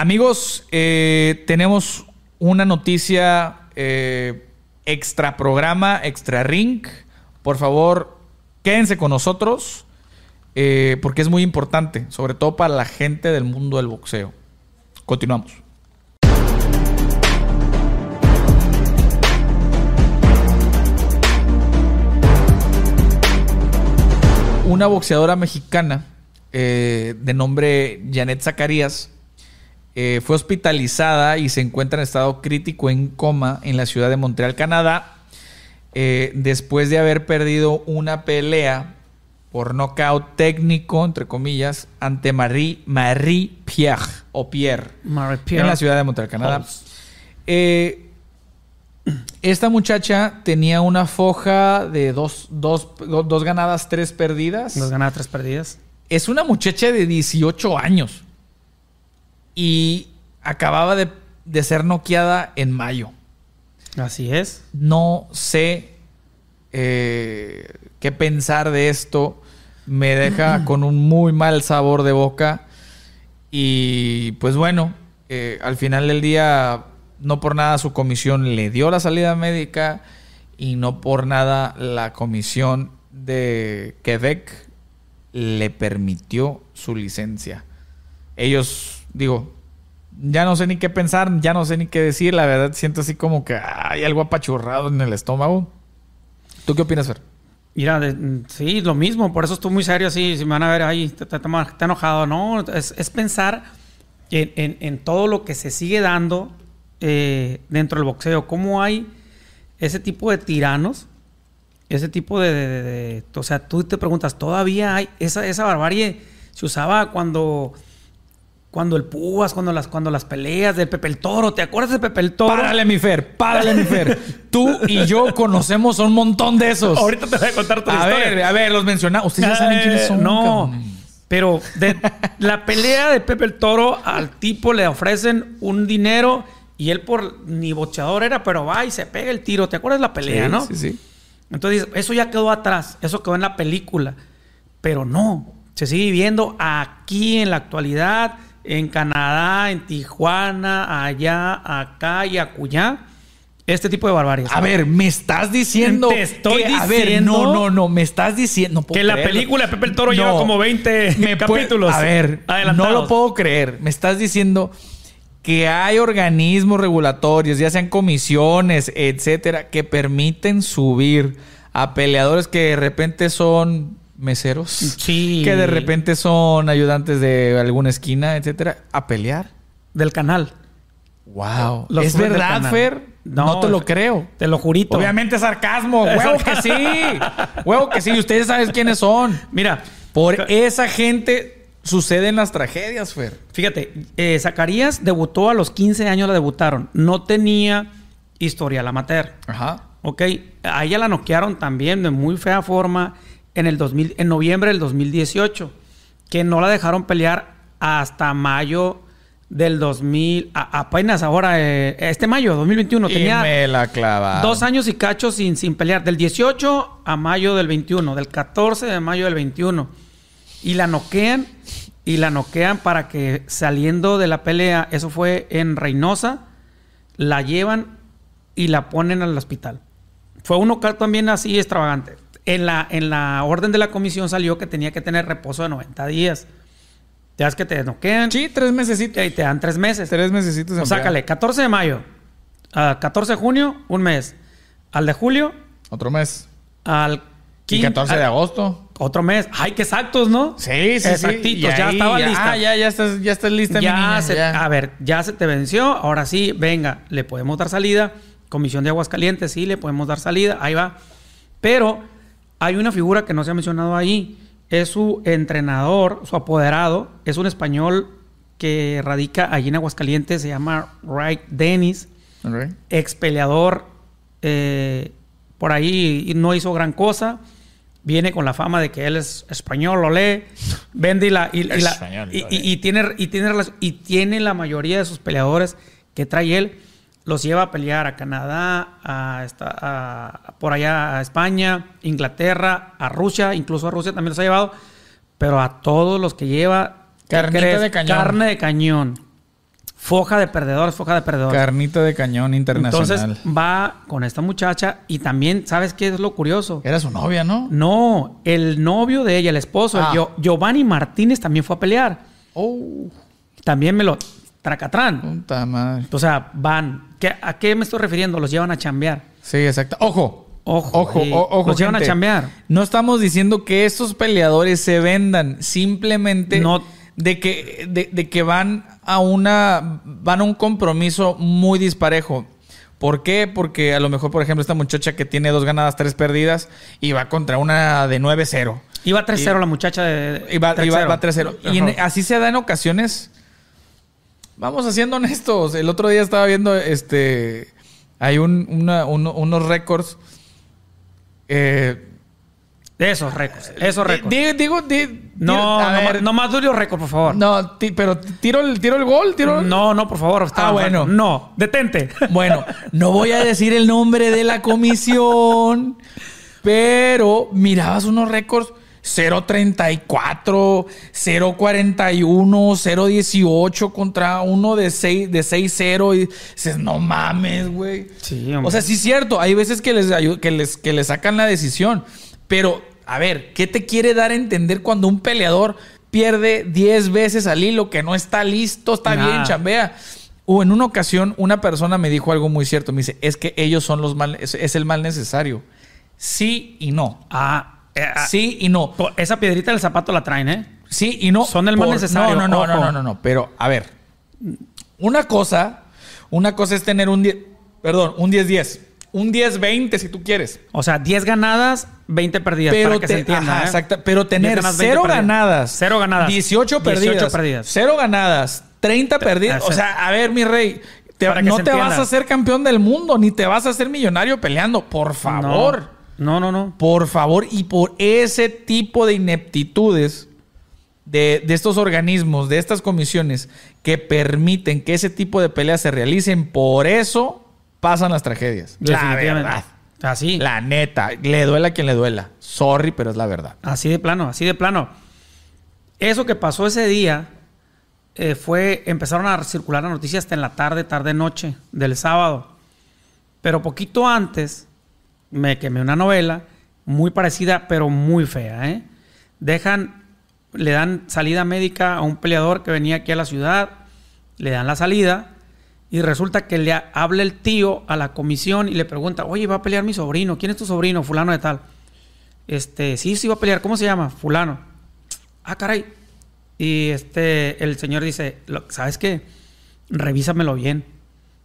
Amigos, eh, tenemos una noticia eh, extra programa, extra ring. Por favor, quédense con nosotros eh, porque es muy importante, sobre todo para la gente del mundo del boxeo. Continuamos. Una boxeadora mexicana de nombre Janet Zacarías eh, fue hospitalizada y se encuentra en estado crítico en coma en la ciudad de Montreal, Canadá, eh, después de haber perdido una pelea por nocaut técnico, entre comillas, ante Marie, Marie Pierre o Pierre, Marie en Pierre la ciudad de Montreal, Canadá. Eh, esta muchacha tenía una foja de dos, dos- dos ganadas, tres perdidas. Dos ganadas, tres perdidas. Es una muchacha de 18 años. Y acababa de, de ser noqueada en mayo. Así es. No sé eh, qué pensar de esto. Me deja con un muy mal sabor de boca. Y pues bueno, eh, al final del día, no por nada su comisión le dio la salida médica y no por nada la comisión de Quebec le permitió su licencia. Ellos, digo, ya no sé ni qué pensar, ya no sé ni qué decir. La verdad, siento así como que hay algo apachurrado en el estómago. ¿Tú qué opinas, Fer? Mira, sí, lo mismo. Por eso estoy muy serio así. Si me van a ver ahí, está, está- está enojado. No, es, es pensar en, en- en todo lo que se sigue dando eh, dentro del boxeo. Cómo hay ese tipo de tiranos. Ese tipo de- de- de- O sea, tú te preguntas, ¿todavía hay esa, esa barbarie? Se usaba cuando... Cuando el púas, cuando las, cuando las peleas del Pepe el Toro. ¿Te acuerdas de Pepe el Toro? Párale, mi Fer, párale, mi Fer. Tú y yo conocemos un montón de esos. Ahorita te voy a contar tu a historia. ver, a ver, los mencionamos. Ustedes ya saben quiénes son. Eh, No, cabrón. pero de la pelea de Pepe el Toro, al tipo le ofrecen un dinero y él por ni bocheador era, pero va y se pega el tiro. ¿Te acuerdas de la pelea, Sí, no? Sí, sí. Entonces, eso ya quedó atrás, eso quedó en la película. Pero no, se sigue viviendo aquí en la actualidad, en Canadá, en Tijuana, allá, acá y acullá, este tipo de barbaries. A ver, me estás diciendo. Te estoy que- A ver, diciendo no, no, no. Me estás diciendo. no que la película de Pepe el Toro No. lleva como 20 Me puede- capítulos. a ver, adelantados. no lo puedo creer. Me estás diciendo que hay organismos regulatorios, ya sean comisiones, etcétera, que permiten subir a peleadores que de repente son meseros, Sí. que de repente son ayudantes de alguna esquina, etcétera, a pelear. Del canal. Wow. Los ¿Es verdad. Fer? No, No, te lo creo. Te lo jurito. Obviamente sarcasmo. Huevo que sí. Huevo que sí. Ustedes saben quiénes son. Mira, Por esa gente suceden las tragedias, Fer. fíjate, eh, Zacarías debutó a los 15 años, la debutaron. No tenía historial amateur. Ajá. Ok, a ella la noquearon también de muy fea forma en el 2000, en noviembre del 2018, que no la dejaron pelear hasta mayo del 2000, a- apenas ahora, eh, este mayo 2021, y tenía me la clava. dos años y cacho sin, sin pelear, del 18 a mayo del 21, del 14 de mayo del 21, y la noquean, y la noquean para que saliendo de la pelea, eso fue en Reynosa, la llevan y la ponen al hospital. Fue un knockout también así extravagante. En la, en la orden de la comisión salió que tenía que tener reposo de 90 días. Te das que te noquean Sí, tres mesecitos. y te dan tres meses. Tres en O sácale, 14 de mayo, a 14 de junio, un mes. Al de julio. Otro mes. al Y 15 14 de agosto. Otro mes. Ay, qué exactos, ¿no? Sí, sí, Exactitos, sí. Y ya ahí, estaba ya, lista. Ah, ya, ya estás, ya estás lista, mi ya niña, se, ya. A ver, ya se te venció. Ahora sí, venga, le podemos dar salida. Comisión de Aguascalientes, sí, le podemos dar salida. Ahí va. Pero hay una figura que no se ha mencionado ahí. Es su entrenador, su apoderado. Es un español que radica allí en Aguascalientes. Se llama Wright Dennis. Ok. ex peleador, eh, por ahí no hizo gran cosa. Viene con la fama de que él es español, lo lee, vende y la, y, y la- y- tiene, y, tiene, y tiene la mayoría de sus peleadores que trae él, los lleva a pelear a Canadá, a, esta- a- por allá a España, Inglaterra, a Rusia, incluso a Rusia también los ha llevado, pero a todos los que lleva, ¿qué Carnita crees? de cañón. Carne de cañón. foja de perdedores, foja de perdedores. Carnita de cañón internacional. Entonces va con esta muchacha y también, ¿sabes qué es lo curioso? Era su novia, ¿no? No, el novio de ella, el esposo, Ah. Gio- Giovanni Martínez también fue a pelear. Oh, También me lo tracatrán. puta madre. O sea, van. ¿Qué- ¿A qué me estoy refiriendo? Los llevan a chambear. Sí, exacto. Ojo. Ojo, Ojo, sí. ojo. Los llevan a chambear. No estamos diciendo que estos peleadores se vendan. Simplemente No. de, que, de, de que van a una. van a un compromiso muy disparejo. ¿Por qué? Porque a lo mejor, por ejemplo, esta muchacha que tiene dos ganadas, tres perdidas, y va contra una de 9-0. Iba 3-0 la muchacha de. Va- 3-0. va 3-0. Y en- Ajá. así se da en ocasiones. Vamos a siendo honestos. El otro día estaba viendo este. Hay un- una- uno- unos récords. Eh, Esos récords. Esos récords. di- digo, di- no, a ver, no más duro récord, por favor. no, ti- pero tiro el, tiro el gol, tiro el- No, no, por favor. está- Ah, bueno. No, detente. Bueno, no voy a decir el nombre de la comisión, pero mirabas unos récords 0.34, 0.41, 0.18 contra uno de 6 de 6-0 y dices, no mames, güey. Sí. O sea, sí es cierto, hay veces que les, que les, que les sacan la decisión, pero a ver, ¿qué te quiere dar a entender cuando un peleador pierde 10 veces al hilo, que no está listo, está bien, chambea? O en una ocasión, una persona me dijo algo muy cierto. Me dice, es que ellos son los mal, es, es el mal necesario. Sí y no. Ah, Sí y no. Esa piedrita del zapato la traen, ¿eh? Sí y no. Son el mal necesario, No, no, no, no, no, no, no. Pero, a ver. Una cosa, una cosa es tener un 10, perdón, un 10-10. Un 10-20 si tú quieres. O sea, 10 ganadas, 20 perdidas. Pero, para que te- se entienda. ajá, ¿eh? exacta- pero 10 tener ganadas, 20 cero perdidas. ganadas. Cero ganadas. 18 perdidas. 18 perdidas. Cero ganadas. 30 perdidas. O sea, a ver, mi rey. te- no te vas entienda. a hacer campeón del mundo, ni te vas a hacer millonario peleando. Por favor. No, no, no. Por favor. Y por ese tipo de ineptitudes de, de estos organismos, de estas comisiones que permiten que ese tipo de peleas se realicen, por eso pasan las tragedias. La Definitivamente. verdad. Así. La neta. Le duela a quien le duela. Sorry, pero es la verdad. Así de plano, así de plano. Eso que pasó ese día eh, fue, empezaron a circular las noticias hasta en la tarde, tarde, noche del sábado. Pero poquito antes me quemé una novela muy parecida, pero muy fea. ¿eh? Dejan, le dan salida médica a un peleador que venía aquí a la ciudad, le dan la salida y resulta que le ha- habla el tío a la comisión y le pregunta, oye, va a pelear mi sobrino, ¿quién es tu sobrino? Fulano de tal. Este, sí, sí va a pelear, ¿cómo se llama? Fulano. Ah, caray. Y este, el señor dice, "Lo- ¿sabes qué? Revísamelo bien.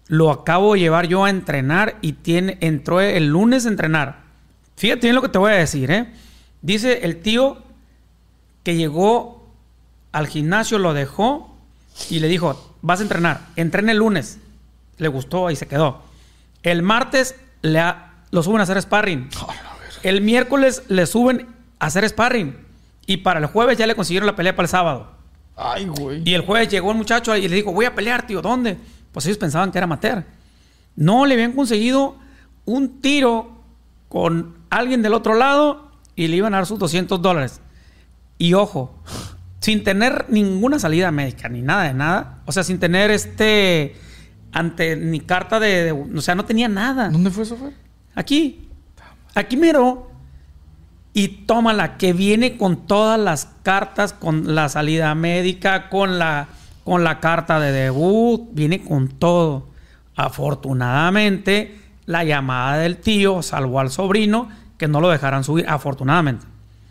Lo acabo de llevar yo a entrenar y tiene, entró el lunes a entrenar. Fíjate bien lo que te voy a decir, ¿eh? Dice el tío que llegó al gimnasio, lo dejó y le dijo, vas a entrenar, entrena el lunes. Le gustó y se quedó. El martes le ha- lo suben a hacer sparring. El miércoles le suben a hacer sparring. Y para el jueves ya le consiguieron la pelea para el sábado. Ay, güey. Y el jueves llegó el muchacho y le dijo, voy a pelear, tío, ¿dónde? Pues ellos pensaban que era amateur. No, le habían conseguido un tiro con alguien del otro lado y le iban a dar sus 200 dólares. Y ojo, sin tener ninguna salida médica, ni nada de nada. O sea, sin tener este, ante, ni carta de, de- o sea, no tenía nada. ¿Dónde fue eso, Fer? Aquí. Aquí mero. Y tómala, que viene con todas las cartas, con la salida médica, con la, con la carta de debut, viene con todo. Afortunadamente, la llamada del tío salvó al sobrino que no lo dejaran subir, afortunadamente.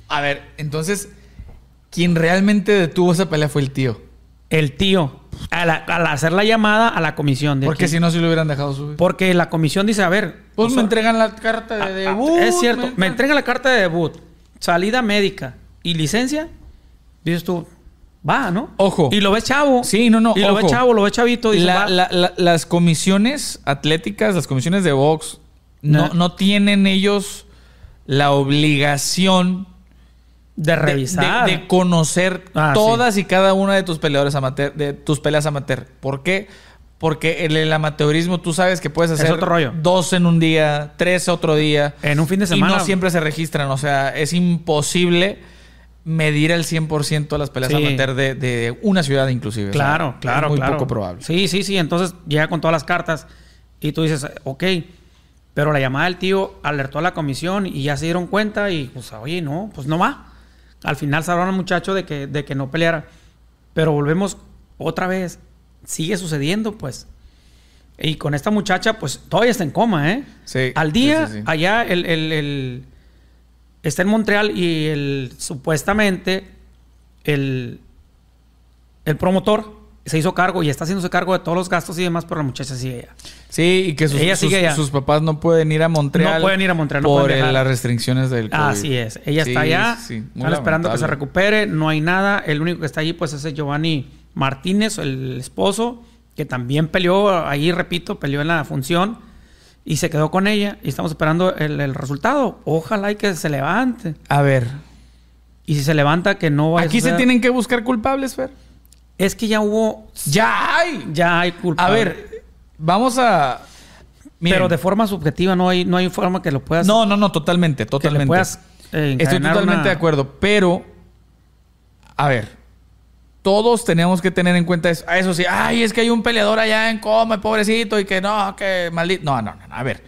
A ver, entonces, quien realmente detuvo esa pelea fue el tío. El tío, al, al hacer la llamada a la comisión. de Porque que- si no, si lo hubieran dejado subir. Porque la comisión dice, a ver... Pues o me entregan la carta de debut. es cierto. Me entregan- entrega la carta de debut, salida médica y licencia. Dices tú, va, ¿no? Ojo. Y lo ves chavo. Sí, no, no, Y lo ojo. chavo, lo ves chavito. Dices, La- va. la- la- las comisiones atléticas, las comisiones de box, no, No. no tienen ellos la obligación de revisar. de, de conocer Ah, todas y cada una de tus peleadores amateur, de tus peleas amateur. ¿Por qué? Porque el amateurismo tú sabes que puedes hacer otro rollo. dos en un día, tres otro día. En un fin de Y semana. no siempre se registran. O sea, es imposible medir al 100% las peleas Sí. amateur de, de una ciudad inclusive. O sea, Claro, claro, Es muy claro. poco probable. Sí, sí, sí. Entonces llega con todas las cartas y tú dices, ok. Pero la llamada del tío alertó a la comisión y ya se dieron cuenta y pues, oye, no, pues no va. Al final salvaron al muchacho de que, de que no peleara. Pero volvemos otra vez. Sigue sucediendo, pues. Y con esta muchacha, pues todavía está en coma, ¿eh? Sí, Al día, sí, sí, sí. allá el, el- el- está en Montreal y el supuestamente el, el promotor se hizo cargo y está haciéndose cargo de todos los gastos y demás, pero la muchacha sigue allá. Sí, y que sus, Ella sus- sigue allá. sus papás no pueden ir a Montreal. No pueden ir a Montreal, no por las restricciones del COVID. Así es. Ella Sí, está allá. sí, están esperando que se recupere. No hay nada. El único que está allí, pues, es Giovanni Martínez, el esposo, que también peleó, ahí repito, peleó en la función y se quedó con ella. Y estamos esperando el, el resultado. Ojalá y que se levante. A ver, Y si se levanta, que no vaya a aquí se tienen que buscar culpables, Fer. Es que ya hubo. Ya hay. Ya hay culpa. A ver, vamos a. Miren, Pero de forma subjetiva no hay, no hay forma que lo puedas. No, no, no, totalmente, que totalmente. le puedas. eh, Estoy totalmente una- de acuerdo, pero a ver, todos tenemos que tener en cuenta eso. Ah, Eso sí, ay, es que hay un peleador allá en coma, pobrecito, y que no, que maldito. No, no, no, a ver.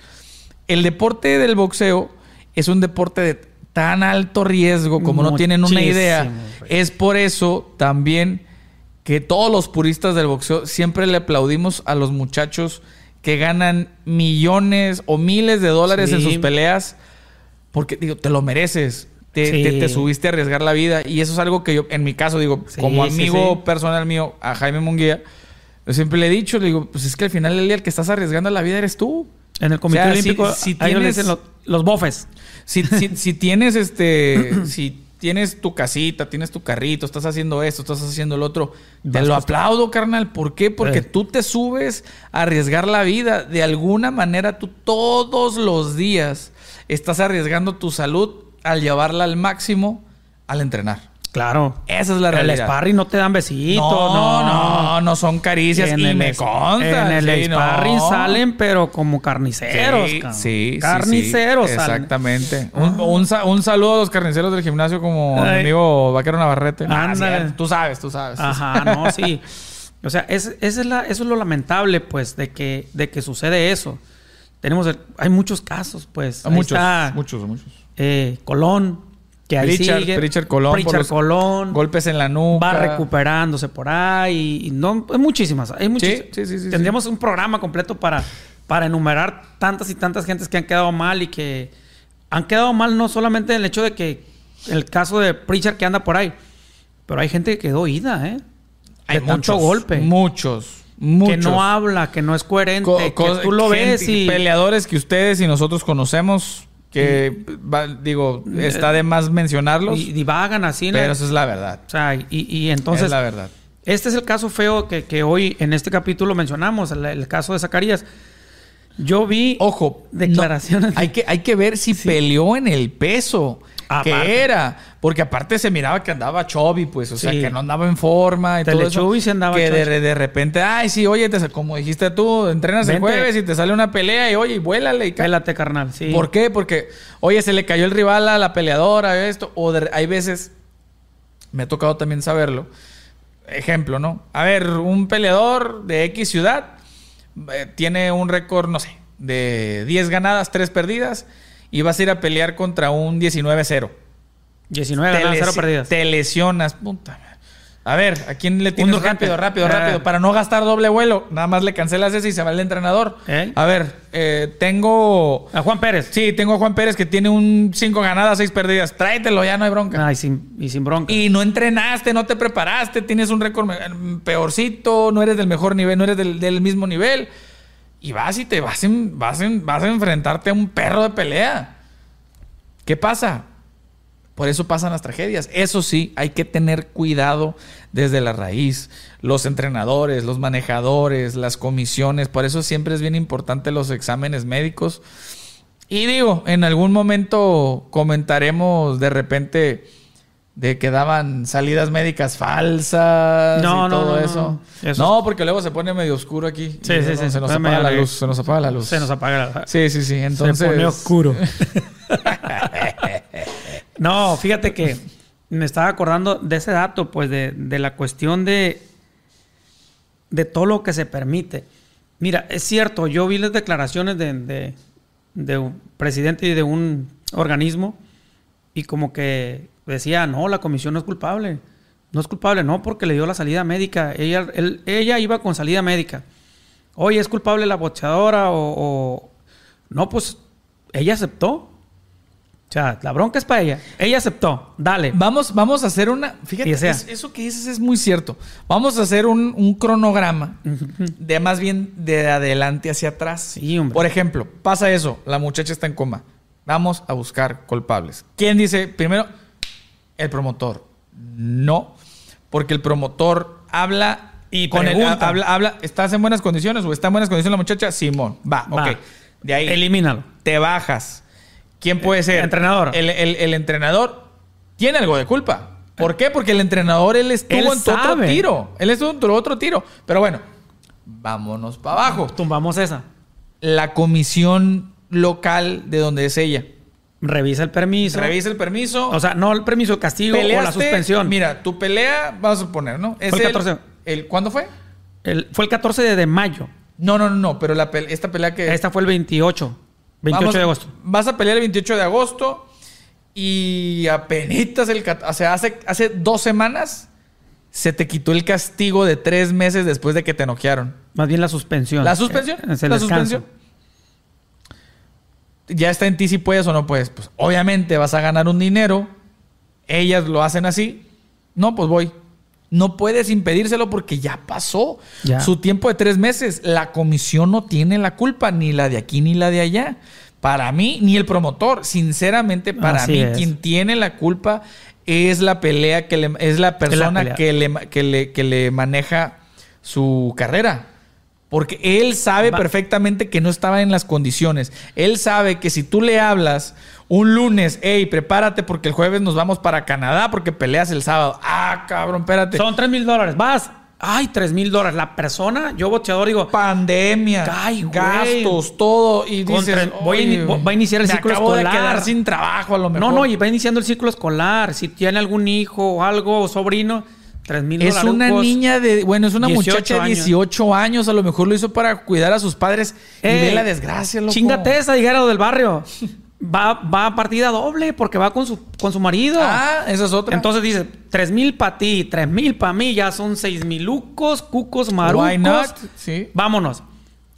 El deporte del boxeo es un deporte de tan alto riesgo como no tienen una idea. Es por eso también que todos los puristas del boxeo siempre le aplaudimos a los muchachos que ganan millones o miles de dólares en sus peleas porque digo, te lo mereces. Te, Sí. te- te subiste a arriesgar la vida. Y eso es algo que yo, en mi caso, digo, Sí, como amigo sí. personal mío, a Jaime Munguía, yo siempre le he dicho, le digo, pues es que al final día el que estás arriesgando la vida eres tú. En el Comité O sea, si- Olímpico, si tienes- dicen lo- los bofes. Si, si- tienes este, si tienes tu casita, tienes tu carrito, estás haciendo esto, estás haciendo lo otro, te lo aplaudo, carnal. ¿Por qué? Porque Sí. tú te subes a arriesgar la vida. De alguna manera, tú todos los días estás arriesgando tu salud al llevarla al máximo al entrenar. Claro. Esa es la el realidad. sparring no te dan besitos. no, no, no, son caricias En y el me consta. En el sí, no. sparring salen, pero como carniceros. Sí, sí, Carniceros sí, salen. Exactamente. Un, un un saludo a los carniceros del gimnasio como mi amigo Vaquero Navarrete. Ah, Ándale. tú sabes, tú sabes. Ajá, no, sí. O sea, es, es la, eso es lo lamentable, pues, de que, de que sucede eso. Tenemos, el- hay muchos casos, pues. Muchos, muchos, muchos. Eh, Colón, que ahí Pritchard, sigue. Pritchard Colón los Colón. Golpes en la nuca. Va recuperándose por ahí. Y no, hay muchísimas. Hay muchísimas. sí, sí, sí, Tendríamos un programa completo para, para enumerar tantas y tantas gentes que han quedado mal y que han quedado mal no solamente en el hecho de que el caso de Pritchard que anda por ahí, pero hay gente que quedó ida, ¿eh? Hay de tanto muchos, golpe. Muchos, muchos. Que no habla, que no es coherente, Co- que tú lo gente- ves y... Peleadores que ustedes y nosotros conocemos, que, va- digo, está de más mencionarlos, y divagan así. la- pero eso es la verdad. O sea, y, y entonces... es la verdad. Este es el caso feo que, que hoy en este capítulo mencionamos, el, el caso de Zacarías. Yo vi Ojo, declaraciones. no, hay, que, hay que ver si peleó en el peso Aparte. que era. Porque aparte se miraba que andaba chubby, pues. O sea, Sí. que no andaba en forma y todo eso. Sí andaba Que de, de repente, ay, sí, oye, te- como dijiste tú, entrenas el jueves y te sale una pelea y oye, y vuélale. Y Pélate, carnal. Sí. ¿Por qué? Porque, oye, se le cayó el rival a la peleadora, esto. O de- hay veces, me ha tocado también saberlo. Ejemplo, ¿no? A ver, un peleador de X ciudad eh, tiene un récord, no sé, de 10 ganadas, 3 perdidas. Y vas a ir a pelear contra un 19-0. 19 Te ganadas, 0 lesi- perdidas. Te lesionas, puta. madre. A ver, ¿a quién le tienes rápido, rápido, Ah. rápido? Para no gastar doble vuelo. Nada más le cancelas ese y se va el entrenador. ¿Eh? A ver, eh, tengo... A Juan Pérez. Sí, tengo a Juan Pérez que tiene un 5 ganadas, 6 perdidas. Tráetelo, ya no hay bronca. Ay, sin, y sin bronca. Y no entrenaste, no te preparaste, tienes un récord peorcito, no eres del mejor nivel, no eres del, del mismo nivel. Y vas y te vas, en- vas, vas a enfrentarte a un perro de pelea. ¿Qué pasa? Por eso pasan las tragedias. Eso sí, hay que tener cuidado desde la raíz. Los entrenadores, los manejadores, las comisiones. Por eso siempre es bien importante los exámenes médicos. Y digo, en algún momento comentaremos de repente de que daban salidas médicas falsas No, y no, todo no, eso. no. Eso No, porque luego se pone medio oscuro aquí. Sí, sí, no, sí. Se nos apaga la luz, se nos apaga la luz. Se nos apaga la Sí, sí, sí. Entonces. Se pone oscuro. no, fíjate que me estaba acordando de ese dato, pues de, de la cuestión de, de todo lo que se permite. Mira, es cierto, yo vi las declaraciones de, de, de un presidente y de un organismo y como que decía, no, la comisión no es culpable. No es culpable, no, porque le dio la salida médica. Ella, él- ella iba con salida médica. Oye, ¿es culpable la bocheadora o, o- No, pues ella aceptó. O sea, la bronca es para ella. Ella aceptó. Dale. Vamos, vamos a hacer una. Fíjate, es- eso que dices es muy cierto. Vamos a hacer un, un cronograma de más bien de adelante hacia atrás. Sí, hombre. Por ejemplo, pasa eso, la muchacha está en coma. Vamos a buscar culpables. ¿Quién dice primero? El promotor. No, porque el promotor habla Y con el, habla, habla, ¿estás en buenas condiciones o está en buenas condiciones la muchacha? Simón, va, Va. ok. De ahí Elimínalo. te bajas. ¿Quién puede ser? entrenador. El, el- el entrenador tiene algo de culpa. ¿Por qué? Porque el entrenador él estuvo Él en tu otro tiro. Él estuvo en tu otro tiro. Pero bueno, vámonos para abajo. Tumbamos esa. La comisión local de donde es ella. Revisa el permiso. Revisa el permiso. O sea, no el permiso, el castigo o la suspensión. Mira, tu pelea, vamos a poner, ¿no? Es Fue el 14. el- ¿Cuándo fue? El- fue el 14 de, mayo. No, no, no, no. Pero la pe- esta pelea que. Esta fue el 28. 28 Vamos- de agosto. Vas a pelear el 28 de agosto y apenas el... O sea, hace, hace dos semanas se te quitó el castigo de tres meses después de que te noquearon. Más bien la suspensión. ¿La suspensión? Eh, es el ¿La descanso. suspensión? Ya está en ti si puedes o no puedes. Pues obviamente vas a ganar un dinero. Ellas lo hacen así. No, pues voy. No puedes impedírselo porque ya pasó Ya. su tiempo de tres meses. La comisión no tiene la culpa, ni la de aquí ni la de allá. Para mí, ni el promotor. Sinceramente, para Así mí, es. quien tiene la culpa es la pelea que le, es la persona que le, que, le, que le maneja su carrera. Porque él sabe Va- perfectamente que no estaba en las condiciones. Él sabe que si tú le hablas un lunes, hey, prepárate porque el jueves nos vamos para Canadá porque peleas el sábado. Ah, cabrón, espérate. Son 3 mil dólares. Vas. Ay, 3 mil dólares. La persona, yo bocheador, digo, Pandemia, Ay, gastos, todo. Y dices, tre- voy a ini- "Oye, va a iniciar el me ciclo acabo escolar". de quedar sin trabajo a lo mejor. no, no, y va iniciando el ciclo escolar. Si tiene algún hijo o algo, o sobrino, 3 mil Es una niña de, bueno, es una 18 muchacha de años. 18 años, a lo mejor lo hizo para cuidar a sus padres y ve la desgracia, loco. Chingate esa, dijera del barrio. Va, va a partida doble porque va con su, con su marido. Ah, esa es otra. Entonces dice, tres mil para ti, tres mil para mí, ya son seis mil lucos, cucos, marucos. Why not? Sí. Vámonos.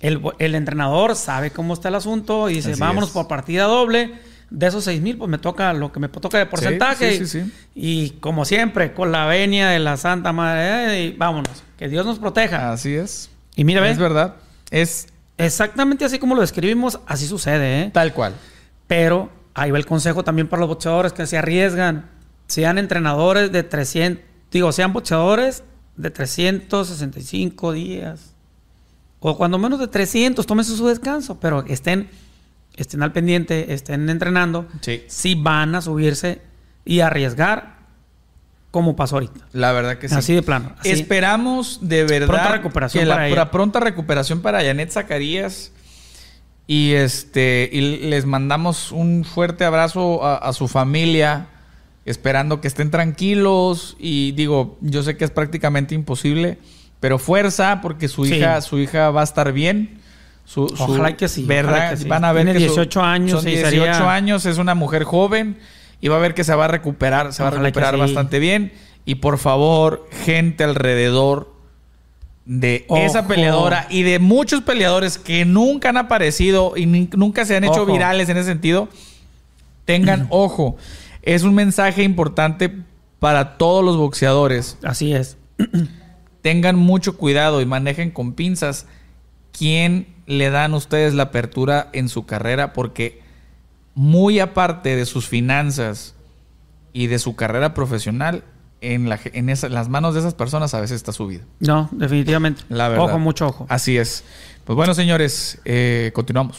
El, el entrenador sabe cómo está el asunto y dice, Así vámonos es. por partida doble. De esos seis mil, pues me toca lo que me toca de porcentaje. sí, sí, sí. Y como siempre, con la venia de la Santa Madre, eh, y vámonos. Que Dios nos proteja. Así es. y mira, ve, Es verdad. Es exactamente así como lo describimos, así sucede, ¿eh? tal cual. Pero ahí va el consejo también para los boxeadores que se arriesgan. Sean entrenadores de 300, digo, sean boxeadores de 365 días. O cuando menos de 300, tómense su descanso, pero estén, estén al pendiente, estén entrenando. Sí. Si van a subirse y arriesgar, como pasó ahorita. La verdad que sí. Así de plano. así. Esperamos de verdad Pronta recuperación que la para ella. pra- pronta recuperación para Janet Zacarías. Y este y les mandamos un fuerte abrazo a, a su familia, esperando que estén tranquilos. Y digo, yo sé que es prácticamente imposible, pero fuerza, porque su Sí. hija, su hija va a estar bien. Su, su- Ojalá que sí, ¿verdad? que sí. Van a ver Tiene que su- 18 años son y 18 sería- años, es una mujer joven y va a ver que se va a recuperar, se va a recuperar sí. bastante bien. Y por favor, gente alrededor de Ojo. esa peleadora y de muchos peleadores que nunca han aparecido y nunca se han hecho Ojo. virales en ese sentido, tengan ojo. Es un mensaje importante para todos los boxeadores. Así es. Tengan mucho cuidado y manejen con pinzas quién le dan ustedes la apertura en su carrera porque muy aparte de sus finanzas y de su carrera profesional, en, la, en esa- las manos de esas personas a veces está su vida. No, definitivamente. La verdad. Ojo, mucho ojo. Así es. Pues bueno, señores, eh, continuamos.